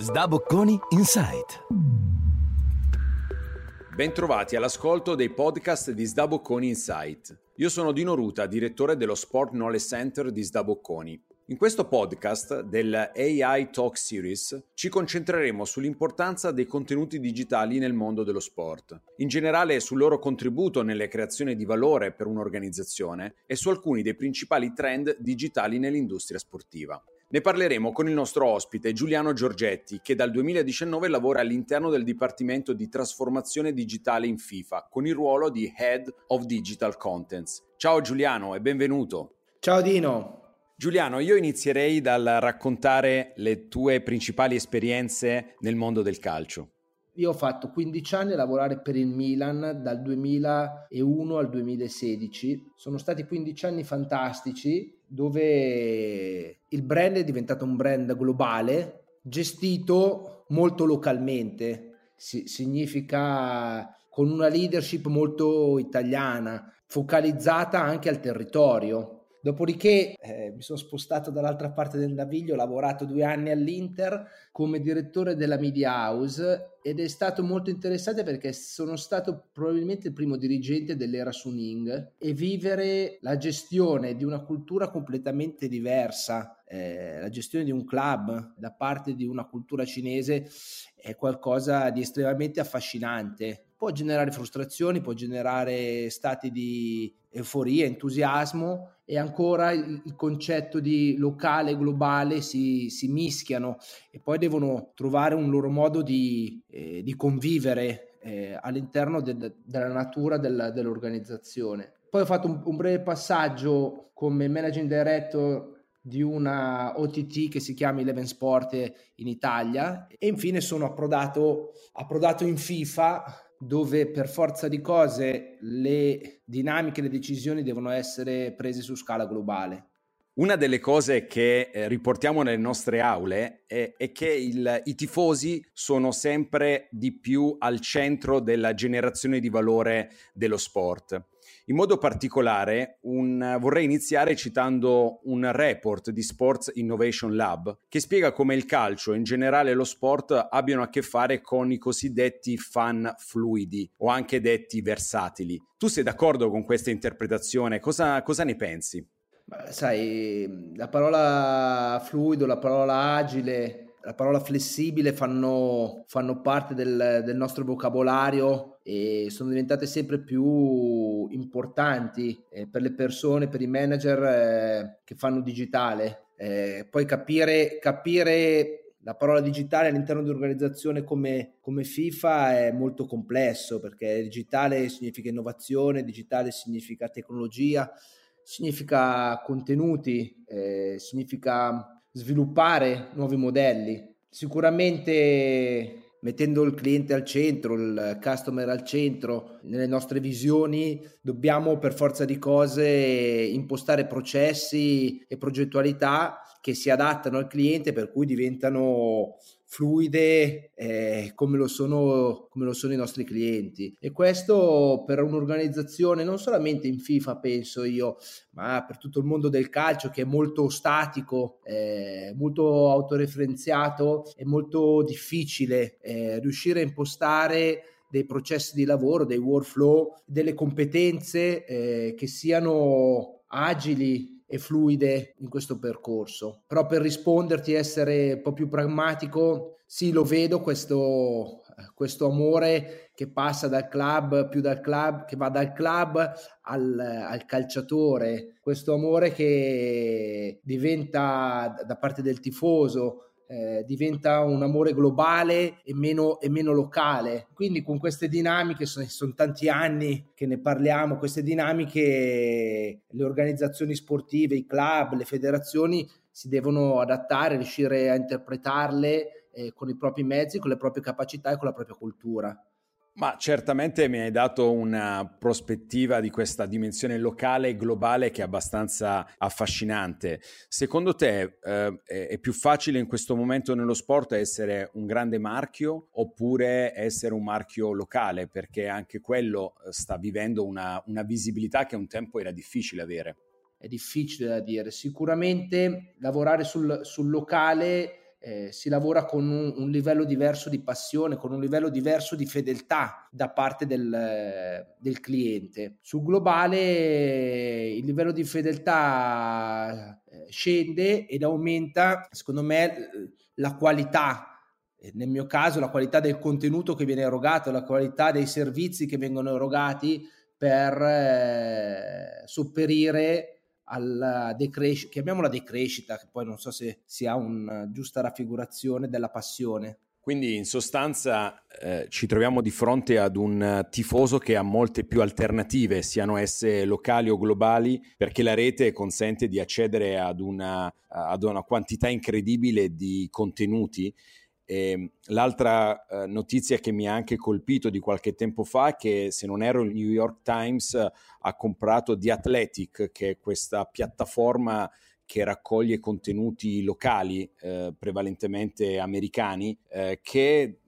Sdabocconi Insight. Bentrovati all'ascolto dei podcast di Sdabocconi Insight. Io sono Dino Ruta, direttore dello Sport Knowledge Center di Sdabocconi. In questo podcast del AI Talk Series ci concentreremo sull'importanza dei contenuti digitali nel mondo dello sport, in generale sul loro contributo nelle creazioni di valore per un'organizzazione e su alcuni dei principali trend digitali nell'industria sportiva. Ne parleremo con il nostro ospite Giuliano Giorgetti, che dal 2019 lavora all'interno del Dipartimento di Trasformazione Digitale in FIFA, con il ruolo di Head of Digital Contents. Ciao Giuliano e benvenuto. Ciao Dino. Giuliano, io inizierei dal raccontare le tue principali esperienze nel mondo del calcio. Io ho fatto 15 anni a lavorare per il Milan dal 2001 al 2016. Sono stati 15 anni fantastici dove il brand è diventato un brand globale, gestito molto localmente. Si- significa con una leadership molto italiana, focalizzata anche al territorio. Dopodiché eh, mi sono spostato dall'altra parte del naviglio, ho lavorato due anni all'Inter come direttore della Media House ed è stato molto interessante perché sono stato probabilmente il primo dirigente dell'era Suning e vivere la gestione di una cultura completamente diversa, eh, la gestione di un club da parte di una cultura cinese è qualcosa di estremamente affascinante. Può generare frustrazioni, può generare stati di euforia, entusiasmo e ancora il, concetto di locale e globale si, si, mischiano e poi devono trovare un loro modo di, eh, di convivere eh, all'interno de, della natura del, dell'organizzazione. Poi ho fatto un, un breve passaggio come managing director di una OTT che si chiama Eleven Sport in Italia e infine sono approdato, approdato in FIFA dove per forza di cose le dinamiche, le decisioni devono essere prese su scala globale. Una delle cose che eh, riportiamo nelle nostre aule è, è che il, i tifosi sono sempre di più al centro della generazione di valore dello sport. In modo particolare, un, vorrei iniziare citando un report di Sports Innovation Lab che spiega come il calcio e in generale lo sport abbiano a che fare con i cosiddetti fan fluidi o anche detti versatili. Tu sei d'accordo con questa interpretazione? Cosa, cosa ne pensi? sai, la parola fluido, la parola agile, la parola flessibile fanno, fanno parte del, del, nostro vocabolario e sono diventate sempre più importanti eh, per le persone, per i manager eh, che fanno digitale. Eh, poi capire, capire la parola digitale all'interno di un'organizzazione come, come, FIFA è molto complesso perché digitale significa innovazione, digitale significa tecnologia, significa contenuti, eh, significa sviluppare nuovi modelli. Sicuramente mettendo il cliente al centro, il customer al centro, nelle nostre visioni dobbiamo per forza di cose impostare processi e progettualità che si adattano al cliente per cui diventano fluide eh, come, lo sono, come lo sono i nostri clienti. E questo per un'organizzazione non solamente in FIFA penso io ma per tutto il mondo del calcio che è molto statico eh, molto autoreferenziato è molto difficile eh, riuscire a impostare dei processi di lavoro, dei workflow, delle competenze eh, che siano agili e fluide in questo percorso. Però per risponderti, essere un po' più pragmatico, sì, lo vedo questo, questo amore che passa dal club, più dal club, che va dal club al, al calciatore, questo amore che diventa da parte del tifoso eh, diventa un amore globale e meno, e meno, locale. Quindi con queste dinamiche, sono, sono tanti anni che ne parliamo, queste dinamiche le organizzazioni sportive, i club, le federazioni si devono adattare, riuscire a interpretarle eh, con i propri mezzi, con le proprie capacità e con la propria cultura. Ma certamente mi hai dato una prospettiva di questa dimensione locale e globale che è abbastanza affascinante. Secondo te eh, è più facile in questo momento nello sport essere un grande marchio oppure essere un marchio locale? Perché anche quello eh, sta vivendo una, una visibilità che un tempo era difficile avere. È difficile da dire. Sicuramente lavorare sul, sul locale eh, si lavora con un, un, livello diverso di passione, con un livello diverso di fedeltà da parte del, del cliente. Sul globale il livello di fedeltà eh, scende ed aumenta, secondo me, la qualità nel mio caso la qualità del contenuto che viene erogato, la qualità dei servizi che vengono erogati per eh, sopperire alla decrescita, chiamiamola decrescita, che poi non so se sia una giusta raffigurazione della passione. Quindi in sostanza eh, ci troviamo di fronte ad un tifoso che ha molte più alternative, siano esse locali o globali, perché la rete consente di accedere ad una, ad una quantità incredibile di contenuti e ehm, l'altra eh, notizia che mi ha anche colpito di qualche tempo fa è che, se non ero, il New York Times ha comprato The Athletic, che è questa piattaforma che raccoglie contenuti locali, eh, prevalentemente americani, eh, che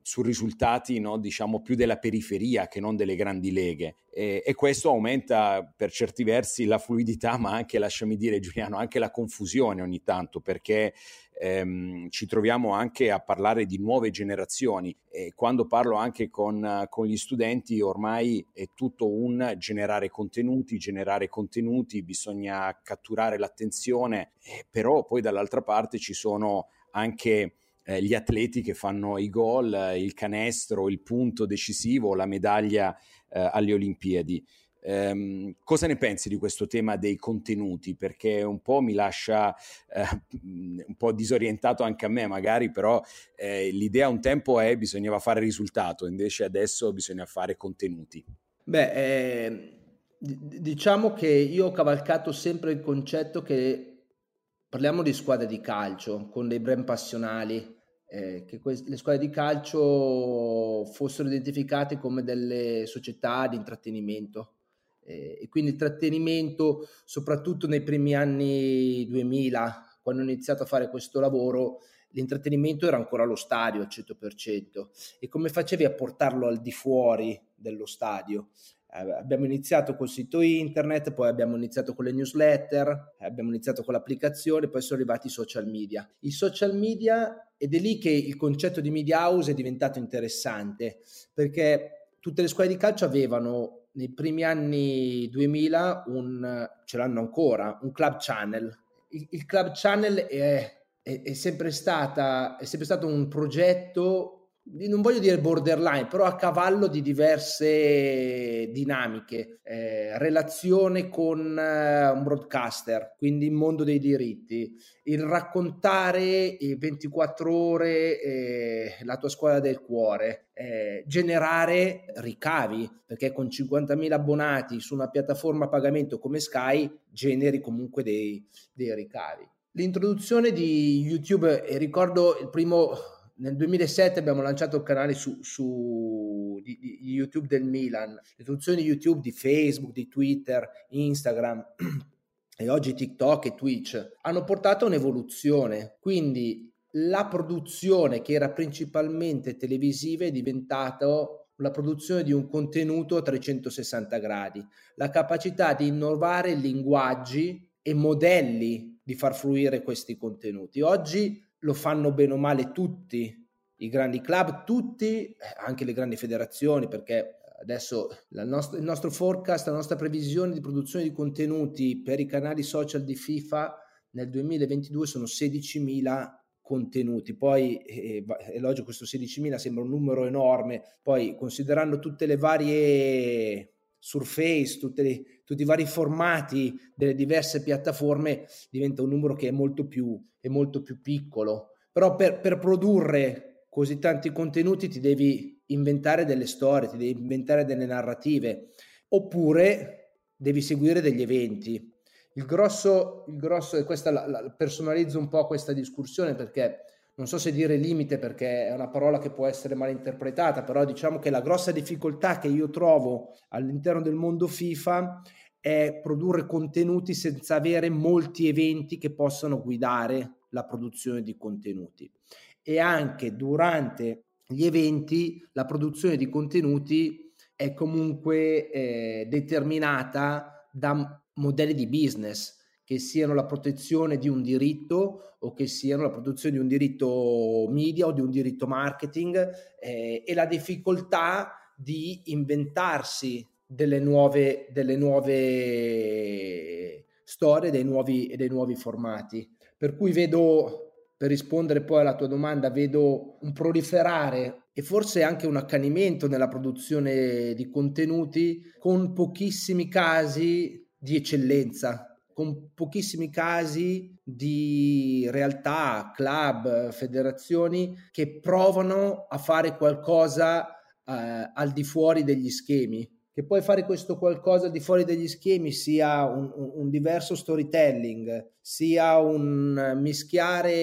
su risultati no, diciamo più della periferia che non delle grandi leghe. E, e, questo aumenta per certi versi la fluidità, ma anche, lasciami dire Giuliano, anche la confusione ogni tanto, perché ehm, ci troviamo anche a parlare di nuove generazioni. E quando parlo anche con, con gli studenti ormai è tutto un generare contenuti, generare contenuti, bisogna catturare l'attenzione, eh, però poi dall'altra parte ci sono anche eh, gli atleti che fanno i gol, il canestro, il punto decisivo, la medaglia eh, alle Olimpiadi. Um, cosa ne pensi di questo tema dei contenuti? Perché un po' mi lascia eh, un po' disorientato anche a me, magari, però eh, l'idea un tempo è bisognava fare risultato, invece adesso bisogna fare contenuti. Beh, eh, diciamo che io ho cavalcato sempre il concetto che parliamo di squadre di calcio con dei brand passionali. Eh, che que- le squadre di calcio fossero identificate come delle società di intrattenimento eh, e quindi il trattenimento, soprattutto nei primi anni 2000, quando ho iniziato a fare questo lavoro, l'intrattenimento era ancora allo stadio al 100% e come facevi a portarlo al di fuori dello stadio? Abbiamo iniziato col sito internet, poi abbiamo iniziato con le newsletter, abbiamo iniziato con l'applicazione, poi sono arrivati i social media. I social media ed è lì che il concetto di media house è diventato interessante perché tutte le squadre di calcio avevano nei primi anni 2000 un, ce l'hanno ancora, un club channel. Il, il club channel è, è, è, sempre stata, è sempre stato un progetto non voglio dire borderline, però a cavallo di diverse dinamiche, eh, relazione con eh, un broadcaster, quindi il mondo dei diritti, il raccontare 24 ore eh, la tua squadra del cuore, eh, generare ricavi, perché con 50.000 abbonati su una piattaforma a pagamento come Sky generi comunque dei, dei ricavi. L'introduzione di YouTube, ricordo il primo nel 2007 abbiamo lanciato il canale su, su di, di YouTube del Milan, l'introduzione di YouTube, di Facebook, di Twitter, Instagram e oggi TikTok e Twitch hanno portato a un'evoluzione. Quindi la produzione che era principalmente televisiva è diventata la produzione di un contenuto a 360 gradi, la capacità di innovare linguaggi e modelli di far fluire questi contenuti. Oggi lo fanno bene o male tutti i grandi club, tutti, eh, anche le grandi federazioni, perché adesso nostra, il nostro forecast, la nostra previsione di produzione di contenuti per i canali social di FIFA nel 2022 sono 16.000 contenuti. Poi eh, è logico, questo 16.000 sembra un numero enorme, poi considerando tutte le varie surface, le, tutti i vari formati delle diverse piattaforme, diventa un numero che è molto più, è molto più piccolo. Però per, per produrre così tanti contenuti ti devi inventare delle storie, ti devi inventare delle narrative, oppure devi seguire degli eventi. Il grosso, il grosso e questa la, la, personalizzo un po' questa discussione perché non so se dire limite perché è una parola che può essere mal interpretata, però diciamo che la grossa difficoltà che io trovo all'interno del mondo FIFA è produrre contenuti senza avere molti eventi che possano guidare la produzione di contenuti. E anche durante gli eventi la produzione di contenuti è comunque eh, determinata da modelli di business che siano la protezione di un diritto o che siano la protezione di un diritto media o di un diritto marketing eh, e la difficoltà di inventarsi delle nuove, delle nuove storie, dei nuovi, dei nuovi formati. Per cui vedo, per rispondere poi alla tua domanda, vedo un proliferare e forse anche un accanimento nella produzione di contenuti con pochissimi casi di eccellenza con pochissimi casi di realtà, club, federazioni che provano a fare qualcosa eh, al di fuori degli schemi. Che poi fare questo qualcosa al di fuori degli schemi sia un, un, un diverso storytelling, sia un mischiare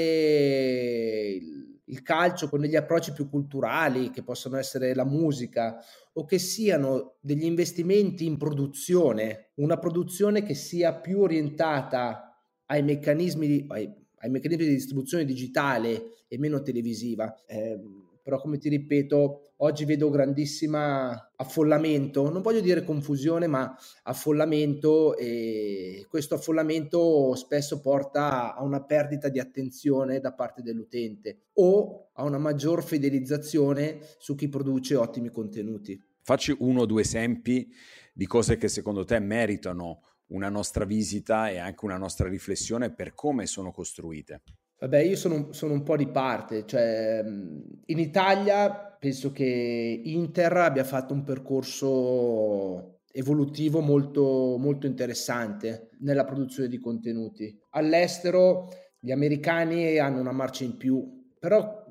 il calcio con degli approcci più culturali, che possono essere la musica, o che siano degli investimenti in produzione, una produzione che sia più orientata ai meccanismi ai, ai meccanismi di distribuzione digitale e meno televisiva. Eh, però come ti ripeto, oggi vedo grandissima affollamento, non voglio dire confusione, ma affollamento e questo affollamento spesso porta a una perdita di attenzione da parte dell'utente o a una maggior fidelizzazione su chi produce ottimi contenuti. Facci uno o due esempi di cose che secondo te meritano una nostra visita e anche una nostra riflessione per come sono costruite. Vabbè, io sono, sono, un po' di parte, cioè in Italia penso che Inter abbia fatto un percorso evolutivo molto, molto interessante nella produzione di contenuti. All'estero gli americani hanno una marcia in più, però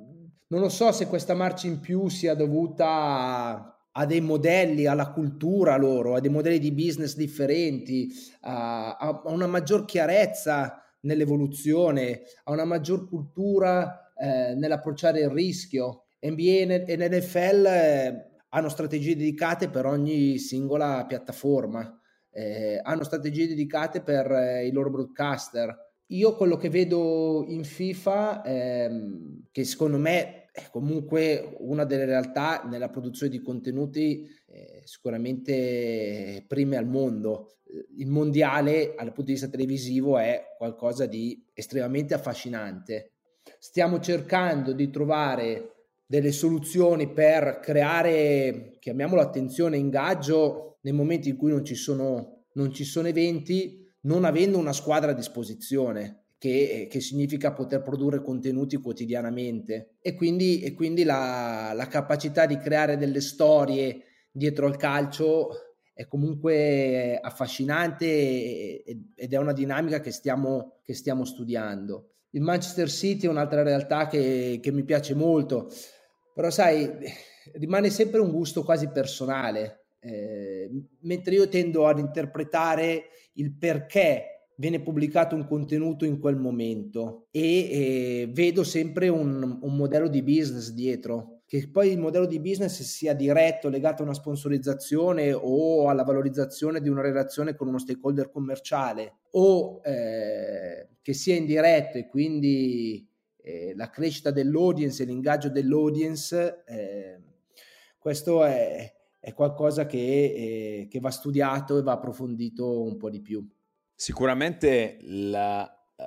non lo so se questa marcia in più sia dovuta a, a dei modelli, alla cultura loro, a dei modelli di business differenti, a, a una maggior chiarezza nell'evoluzione, ha una maggior cultura eh, nell'approcciare il rischio. NBA e NFL eh, hanno strategie dedicate per ogni singola piattaforma, eh, hanno strategie dedicate per eh, i loro broadcaster. Io quello che vedo in FIFA, ehm, che secondo me è comunque una delle realtà nella produzione di contenuti eh, sicuramente prime al mondo. Il mondiale dal punto di vista televisivo è qualcosa di estremamente affascinante. Stiamo cercando di trovare delle soluzioni per creare, chiamiamolo attenzione, ingaggio nei momenti in cui non ci sono, non ci sono eventi, non avendo una squadra a disposizione che, che, significa poter produrre contenuti quotidianamente e quindi, e quindi la, la, capacità di creare delle storie dietro al calcio è comunque affascinante ed è una dinamica che stiamo, che stiamo studiando. Il Manchester City è un'altra realtà che, che mi piace molto, però sai, rimane sempre un gusto quasi personale, eh, mentre io tendo ad interpretare il perché viene pubblicato un contenuto in quel momento e eh, vedo sempre un, un, modello di business dietro. Che poi il modello di business sia diretto, legato a una sponsorizzazione o alla valorizzazione di una relazione con uno stakeholder commerciale o eh, che sia indiretto e quindi eh, la crescita dell'audience e l'ingaggio dell'audience, eh, questo è, è qualcosa che, eh, che va studiato e va approfondito un po' di più. Sicuramente la, uh,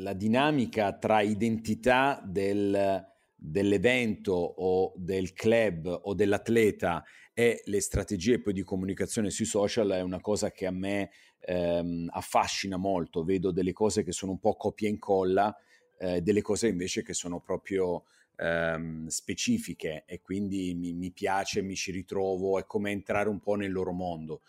la dinamica tra identità del, dell'evento o del club o dell'atleta e le strategie poi di comunicazione sui social è una cosa che a me ehm, affascina molto. Vedo delle cose che sono un po' copia e incolla, eh, delle cose invece che sono proprio ehm, specifiche e quindi mi, mi piace, mi ci ritrovo, è come entrare un po' nel loro mondo.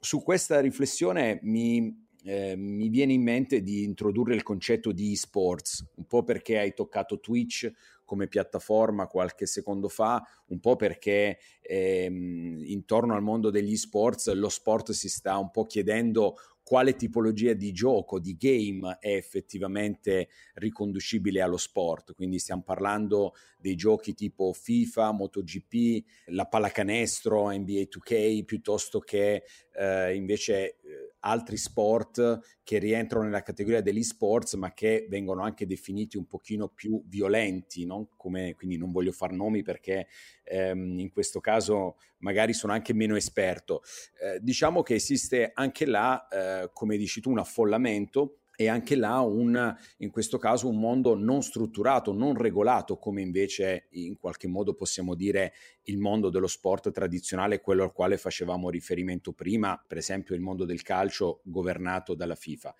Su questa riflessione mi, eh, mi viene in mente di introdurre il concetto di esports, un po' perché hai toccato Twitch come piattaforma qualche secondo fa, un po' perché ehm, intorno al mondo degli sports lo sport si sta un po' chiedendo quale tipologia di gioco, di game è effettivamente riconducibile allo sport. Quindi stiamo parlando dei giochi tipo FIFA, MotoGP, la pallacanestro, NBA 2K, piuttosto che eh, invece eh, altri sport che rientrano nella categoria degli sports, ma che vengono anche definiti un pochino più violenti, no? Come, quindi non voglio far nomi perché ehm, in questo caso magari sono anche meno esperto. Eh, diciamo che esiste anche là, eh, come dici tu, un affollamento e anche là un, in questo caso un mondo non strutturato, non regolato, come invece in qualche modo possiamo dire il mondo dello sport tradizionale, quello al quale facevamo riferimento prima, per esempio il mondo del calcio governato dalla FIFA.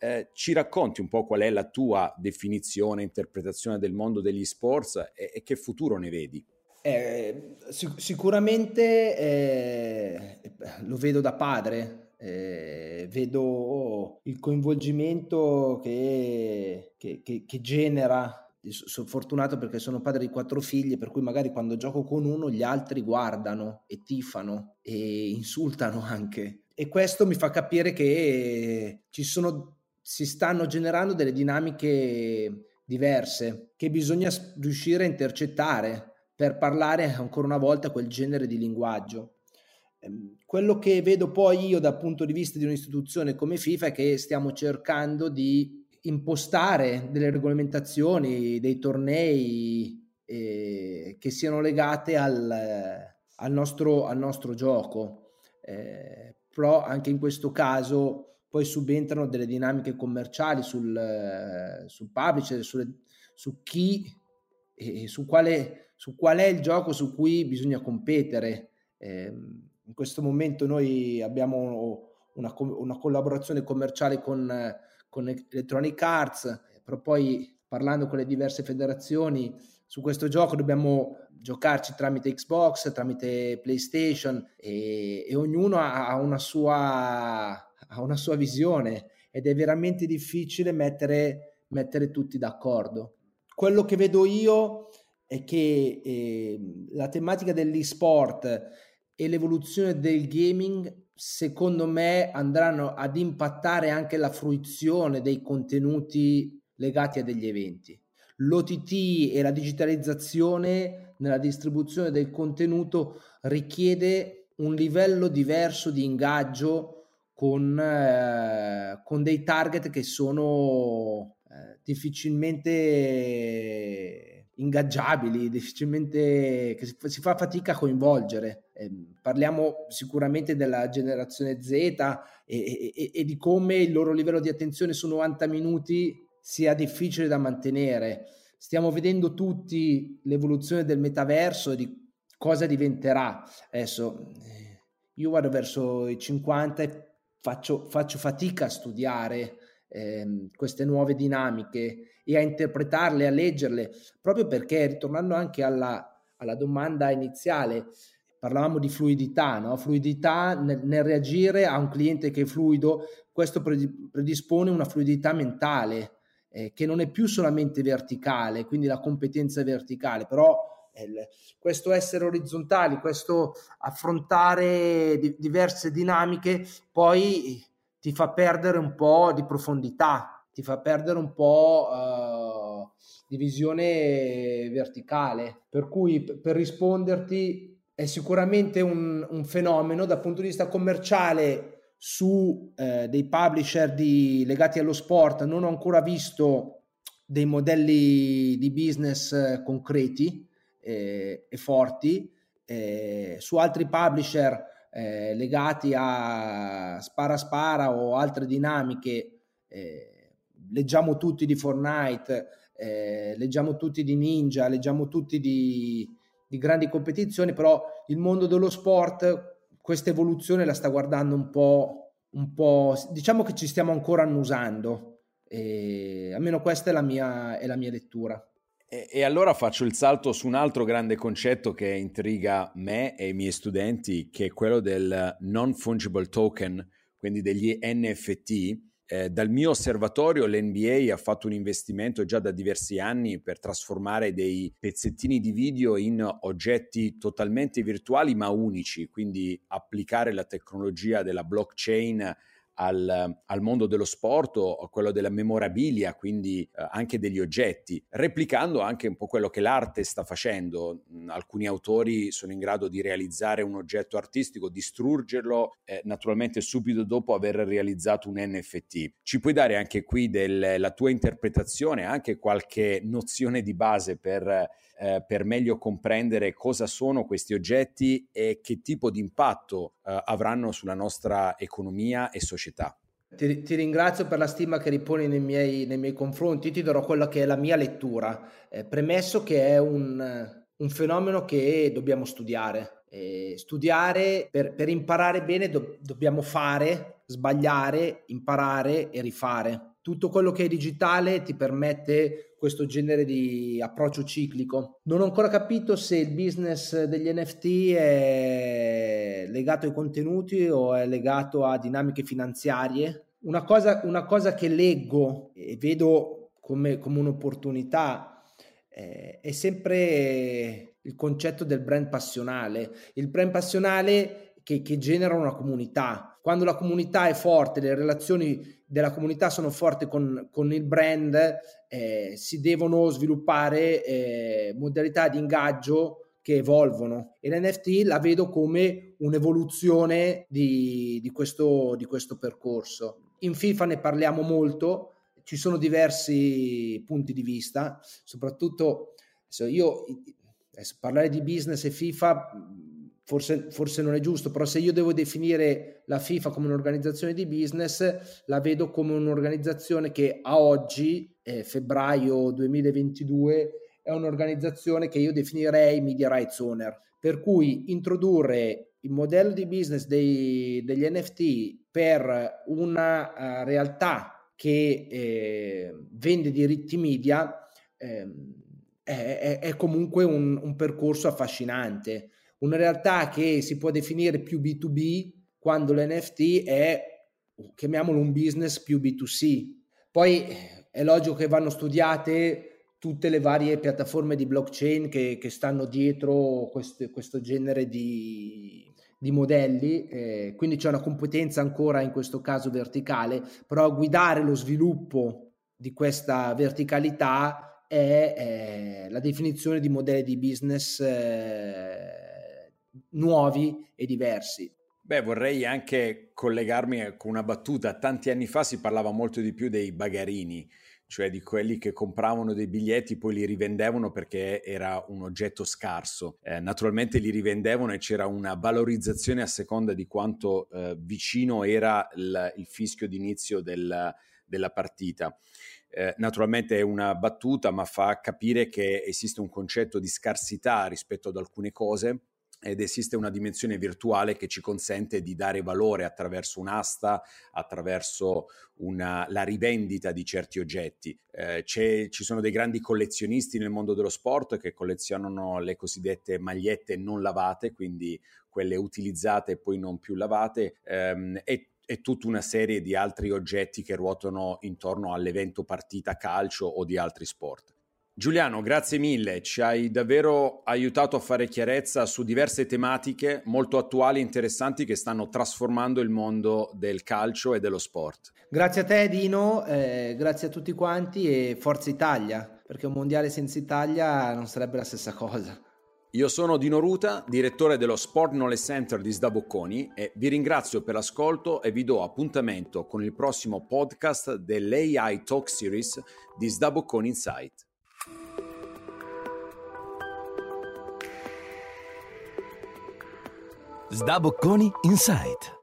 Eh, ci racconti un po' qual è la tua definizione, interpretazione del mondo degli sports e, e che futuro ne vedi? Eh, sic- sicuramente eh, lo vedo da padre, eh, vedo il coinvolgimento che, che, che, che genera sono fortunato perché sono padre di quattro figli, per cui magari quando gioco con uno gli altri guardano e tifano e insultano anche. E questo mi fa capire che ci sono, si stanno generando delle dinamiche diverse che bisogna riuscire a intercettare per parlare ancora una volta quel genere di linguaggio. Ehm, quello che vedo poi io dal punto di vista di un'istituzione come FIFA è che stiamo cercando di impostare delle regolamentazioni, dei tornei eh, che siano legate al, al, nostro, al nostro, gioco. Eh, però anche in questo caso poi subentrano delle dinamiche commerciali sul, sul publisher, sulle, su chi e su quale, su qual è il gioco su cui bisogna competere. Eh, in questo momento noi abbiamo una, una collaborazione commerciale con, con Electronic Arts, però poi parlando con le diverse federazioni su questo gioco dobbiamo giocarci tramite Xbox, tramite PlayStation e, e ognuno ha una, sua, ha una sua visione ed è veramente difficile mettere, mettere tutti d'accordo. Quello che vedo io è che eh, la tematica dell'e-sport e l'evoluzione del gaming secondo me andranno ad impattare anche la fruizione dei contenuti legati a degli eventi. L'OTT e la digitalizzazione nella distribuzione del contenuto richiede un livello diverso di ingaggio con, eh, con dei target che sono eh, difficilmente ingaggiabili, difficilmente che si fa fatica a coinvolgere. Eh, parliamo sicuramente della generazione Z e, e, e, di come il loro livello di attenzione su 90 minuti sia difficile da mantenere. Stiamo vedendo tutti l'evoluzione del metaverso e di cosa diventerà. Adesso eh, io vado verso i 50 e faccio, faccio fatica a studiare eh, queste nuove dinamiche e a interpretarle, a leggerle, proprio perché, ritornando anche alla, alla domanda iniziale, parlavamo di fluidità, no? fluidità nel, nel, reagire a un cliente che è fluido, questo predispone una fluidità mentale eh, che non è più solamente verticale, quindi la competenza verticale, però eh, questo essere orizzontali, questo affrontare di, diverse dinamiche, poi ti fa perdere un po' di profondità, ti fa perdere un po' uh, di visione verticale. Per cui per risponderti è sicuramente un, un fenomeno dal punto di vista commerciale su eh, dei publisher di, legati allo sport. Non ho ancora visto dei modelli di business eh, concreti eh, e forti. Eh, su altri publisher eh, legati a spara spara o altre dinamiche, eh, leggiamo tutti di Fortnite, eh, leggiamo tutti di Ninja, leggiamo tutti di, di grandi competizioni, però il mondo dello sport questa evoluzione la sta guardando un po', un po' diciamo che ci stiamo ancora annusando. Almeno questa è la mia, è la mia lettura. E, e, allora faccio il salto su un altro grande concetto che intriga me e i miei studenti, che è quello del non fungible token, quindi degli NFT. Eh, dal mio osservatorio l'NBA ha fatto un investimento già da diversi anni per trasformare dei pezzettini di video in oggetti totalmente virtuali ma unici, quindi applicare la tecnologia della blockchain al, al mondo dello sport o quello della memorabilia, quindi eh, anche degli oggetti, replicando anche un po' quello che l'arte sta facendo. Mm, alcuni autori sono in grado di realizzare un oggetto artistico, distruggerlo eh, naturalmente subito dopo aver realizzato un NFT. Ci puoi dare anche qui del, la tua interpretazione, anche qualche nozione di base per eh, per meglio comprendere cosa sono questi oggetti e che tipo di impatto eh, avranno sulla nostra economia e società. Ti, ti, ringrazio per la stima che riponi nei miei, nei miei, confronti, ti darò quella che è la mia lettura, eh, premesso che è un, un, fenomeno che dobbiamo studiare. Eh, studiare per, per, imparare bene do, dobbiamo fare, sbagliare, imparare e rifare. Tutto quello che è digitale ti permette questo genere di approccio ciclico. Non ho ancora capito se il business degli NFT è legato ai contenuti o è legato a dinamiche finanziarie. Una cosa, una cosa che leggo e vedo come, come un'opportunità eh, è sempre il concetto del brand passionale. Il brand passionale che, che genera una comunità. Quando la comunità è forte, le relazioni della comunità sono forti con, con il brand, eh, si devono sviluppare eh, modalità di ingaggio che evolvono e l'NFT la vedo come un'evoluzione di, di, questo, di questo percorso. In FIFA ne parliamo molto, ci sono diversi punti di vista, soprattutto io parlare di business e FIFA forse, forse, non è giusto, però se io devo definire la FIFA come un'organizzazione di business, la vedo come un'organizzazione che a oggi, eh, febbraio 2022, è un'organizzazione che io definirei media rights owner, per cui introdurre il modello di business dei, degli NFT per una uh, realtà che eh, vende diritti media eh, è, è, comunque un, un percorso affascinante. Una realtà che si può definire più B2B quando l'NFT è, chiamiamolo un business più B2C. Poi è logico che vanno studiate tutte le varie piattaforme di blockchain che, che stanno dietro questo, questo genere di, di modelli, eh, quindi c'è una competenza ancora in questo caso verticale, però guidare lo sviluppo di questa verticalità è eh, la definizione di modelli di business eh, nuovi e diversi. Beh, vorrei anche collegarmi con una battuta. Tanti anni fa si parlava molto di più dei bagarini, cioè di quelli che compravano dei biglietti poi li rivendevano perché era un oggetto scarso. Eh, naturalmente li rivendevano e c'era una valorizzazione a seconda di quanto eh, vicino era il, il fischio d'inizio del, della partita. Eh, naturalmente è una battuta, ma fa capire che esiste un concetto di scarsità rispetto ad alcune cose ed esiste una dimensione virtuale che ci consente di dare valore attraverso un'asta, attraverso una, la rivendita di certi oggetti. Eh, ci sono dei grandi collezionisti nel mondo dello sport che collezionano le cosiddette magliette non lavate, quindi quelle utilizzate e poi non più lavate, ehm, e e tutta una serie di altri oggetti che ruotano intorno all'evento partita calcio o di altri sport. Giuliano, grazie mille, ci hai davvero aiutato a fare chiarezza su diverse tematiche molto attuali e interessanti che stanno trasformando il mondo del calcio e dello sport. Grazie a te Dino, eh, grazie a tutti quanti e Forza Italia, perché un mondiale senza Italia non sarebbe la stessa cosa. Io sono Dino Ruta, direttore dello Sport Knowledge Center di Sdabocconi e vi ringrazio per l'ascolto e vi do appuntamento con il prossimo podcast dell'AI Talk Series di Sdabocconi Insight. Sdabocconi Insight.